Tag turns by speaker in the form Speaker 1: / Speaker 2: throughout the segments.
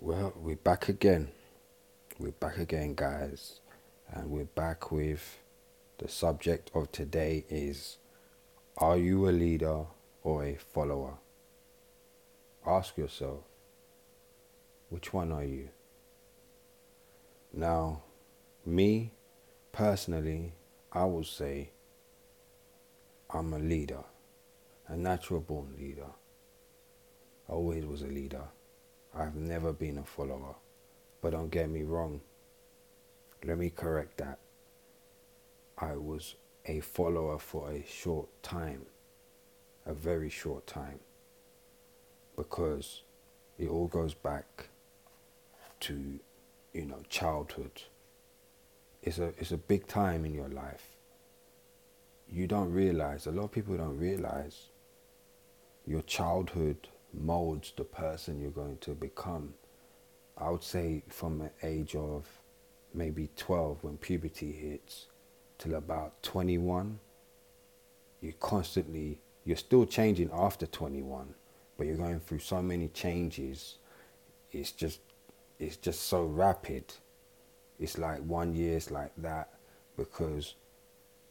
Speaker 1: Well, we're back again. We're back again, guys. And we're back with the subject of today is Are you a leader or a follower? Ask yourself, which one are you? Now, me personally, I would say I'm a leader, a natural born leader. I always was a leader. I've never been a follower. But don't get me wrong. Let me correct that. I was a follower for a short time, a very short time, because it all goes back to, you know, childhood. It's a, it's a big time in your life. You don't realize, a lot of people don't realize your childhood molds the person you're going to become. I would say from an age of maybe 12 when puberty hits till about 21, you constantly, you're still changing after 21, but you're going through so many changes. It's just, it's just so rapid. It's like one year is like that because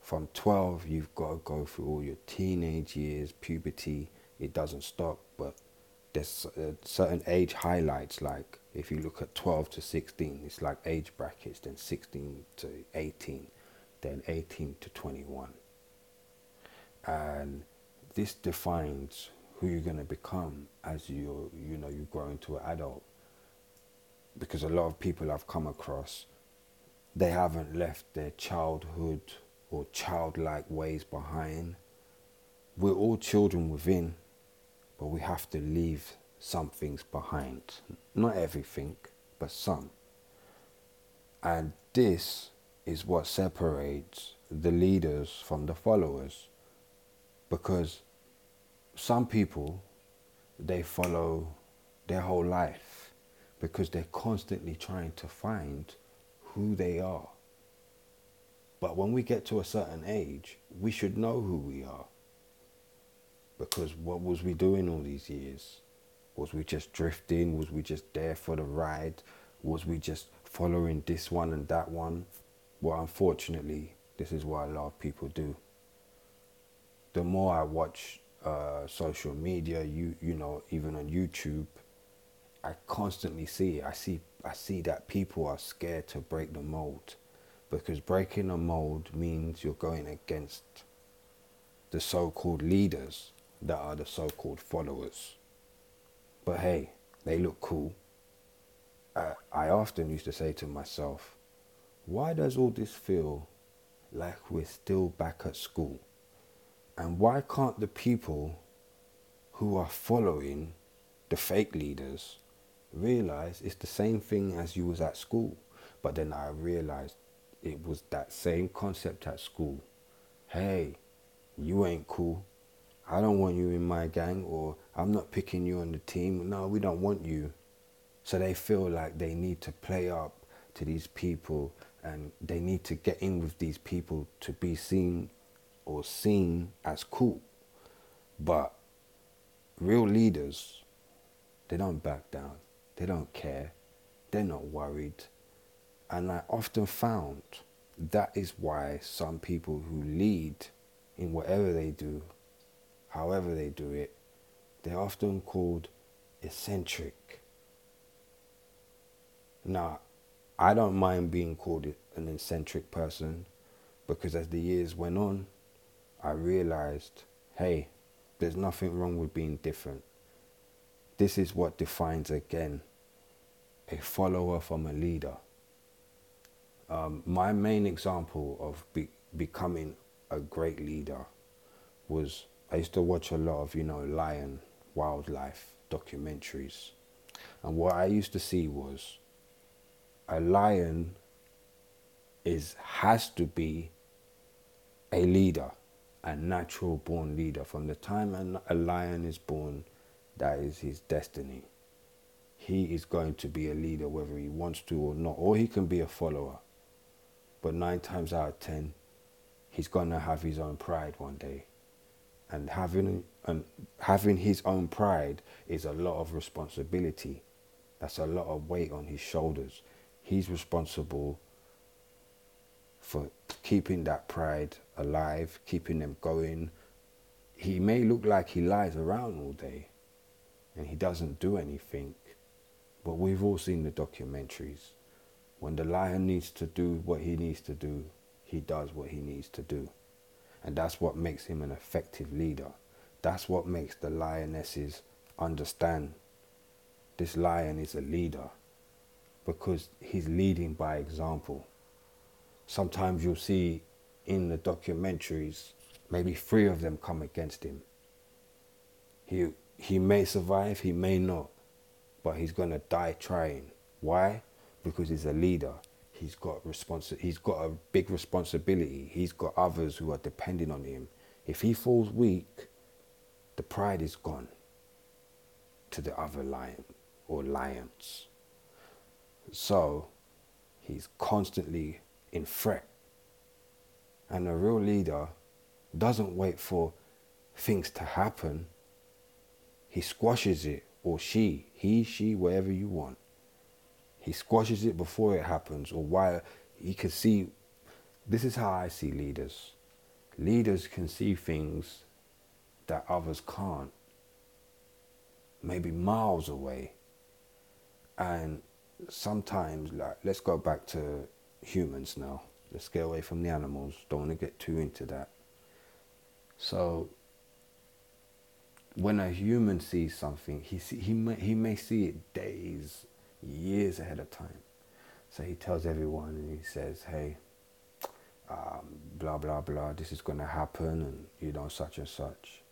Speaker 1: from 12 you've got to go through all your teenage years, puberty, it doesn't stop, but there's uh, certain age highlights like if you look at 12 to 16 it's like age brackets then 16 to 18 then 18 to 21 and this defines who you're going to become as you you know you grow into an adult. Because a lot of people I've come across they haven't left their childhood or childlike ways behind. We're all children within but we have to leave some things behind. Not everything, but some. And this is what separates the leaders from the followers. Because some people, they follow their whole life because they're constantly trying to find who they are. But when we get to a certain age, we should know who we are. Because what was we doing all these years? Was we just drifting? Was we just there for the ride? Was we just following this one and that one? Well, unfortunately, this is what a lot of people do. The more I watch uh, social media, you you know, even on YouTube, I constantly see I see I see that people are scared to break the mold, because breaking a mold means you're going against the so-called leaders that are the so called followers. But hey, they look cool. Uh, I often used to say to myself, why does all this feel like we're still back at school? And why can't the people who are following the fake leaders realize it's the same thing as you was at school? But then I realized it was that same concept at school. Hey, you ain't cool. I don't want you in my gang or I'm not picking you on the team. No, we don't want you. So they feel like they need to play up to these people and they need to get in with these people to be seen or seen as cool. But real leaders, they don't back down. They don't care. They're not worried. And I often found that is why some people who lead in whatever they do however they do it, they're often called eccentric. Now, I don't mind being called an eccentric person because as the years went on, I realized hey, there's nothing wrong with being different. This is what defines again a follower from a leader. Um, my main example of be- becoming a great leader was I used to watch a lot of, you know, lion wildlife documentaries. And what I used to see was a lion is has to be a leader, a natural born leader. From the time a lion is born, that is his destiny. He is going to be a leader whether he wants to or not, or he can be a follower. But nine times out of ten, he's going to have his own pride one day and having and having his own pride is a lot of responsibility That's a lot of weight on his shoulders. He's responsible for keeping that pride alive, keeping them going. He may look like he lies around all day and he doesn't do anything, but we've all seen the documentaries. When the lion needs to do what he needs to do, he does what he needs to do. And that's what makes him an effective leader. That's what makes the lionesses understand this lion is a leader because he's leading by example. Sometimes you'll see in the documentaries, maybe three of them come against him. He, he may survive, he may not, but he's going to die trying. Why? Because he's a leader. He's got responsi- he's got a big responsibility. He's got others who are depending on him. If he falls weak, the pride is gone to the other lion or lions. So he's constantly in threat. And a real leader doesn't wait for things to happen. He squashes it, or she, he, she, whatever you want. He squashes it before it happens, or while he can see. This is how I see leaders. Leaders can see things that others can't, maybe miles away. And sometimes, like, let's go back to humans now. Let's get away from the animals. Don't want to get too into that. So, when a human sees something, he see, he may, he may see it days, years ahead of time. So he tells everyone, and he says, "Hey, um, blah blah blah. This is going to happen, and you know such and such."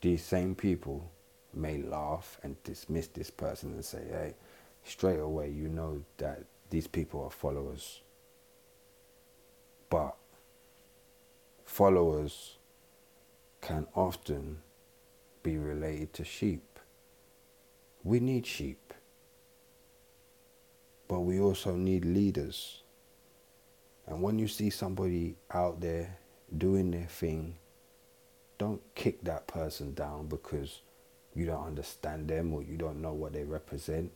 Speaker 1: These same people may laugh and dismiss this person and say, "Hey, straight away, you know that these people are followers. But followers can often be related to sheep. We need sheep, but we also need leaders. And when you see somebody out there doing their thing, don't kick that person down because you don't understand them or you don't know what they represent.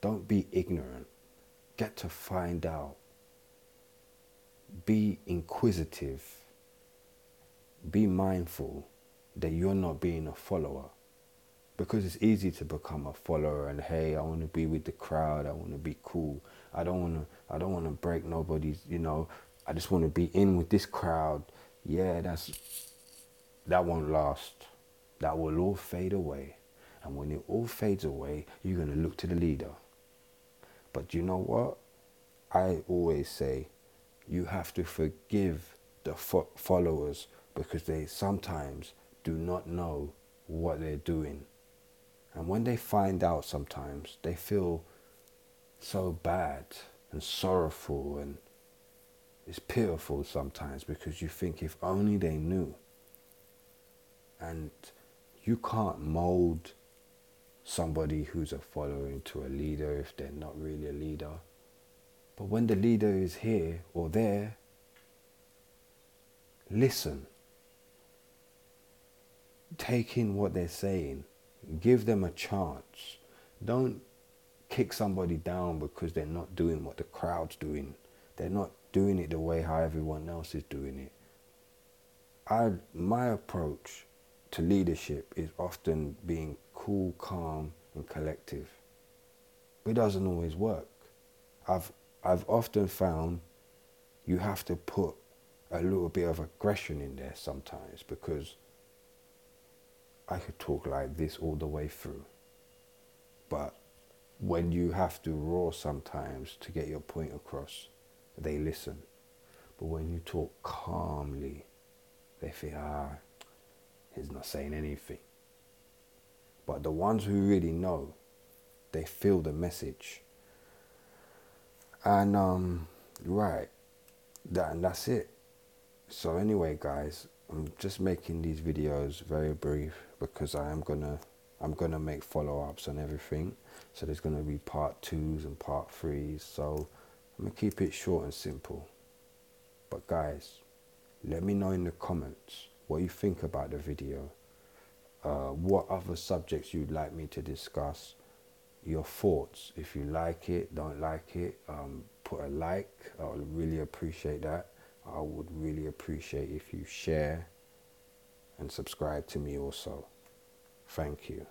Speaker 1: Don't be ignorant. Get to find out. Be inquisitive. Be mindful that you're not being a follower. Because it's easy to become a follower and hey, I want to be with the crowd. I want to be cool. I don't want to. I don't want to break nobody's. You know, I just want to be in with this crowd. Yeah, that's that won't last. That will all fade away. And when it all fades away, you're to look to the leader. But you know what? I always say you have to forgive the fo- followers because they sometimes do not know what they're doing. And when they find out sometimes, they feel so bad and sorrowful and it's pitiful sometimes because you think if only they knew. And you can't mold somebody who's a follower into a leader if they're not really a leader. But when the leader is here or there, listen. Take in what they're saying. Give them a chance. Don't kick somebody down because they're not doing what the crowd's doing. They're not doing it the way how everyone else is doing it. I my approach to leadership is often being cool, calm, and collective. It doesn't always work. I've I've often found you have to put a little bit of aggression in there sometimes because I could talk like this all the way through. But when you have to roar sometimes to get your point across, they listen. But when you talk calmly, they think, ah, he's not saying anything. But the ones who really know, they feel the message. And um, right, that and that's it. So anyway, guys, I'm just making these videos very brief because I am gonna I'm gonna make follow-ups on everything. So there's gonna be part twos and part threes. So I'm gonna keep it short and simple. But guys, let me know in the comments what you think about the video uh, what other subjects you'd like me to discuss, your thoughts. If you like it, don't like it, um, put a like. I would really appreciate that. I would really appreciate if you share and subscribe to me also. Thank you.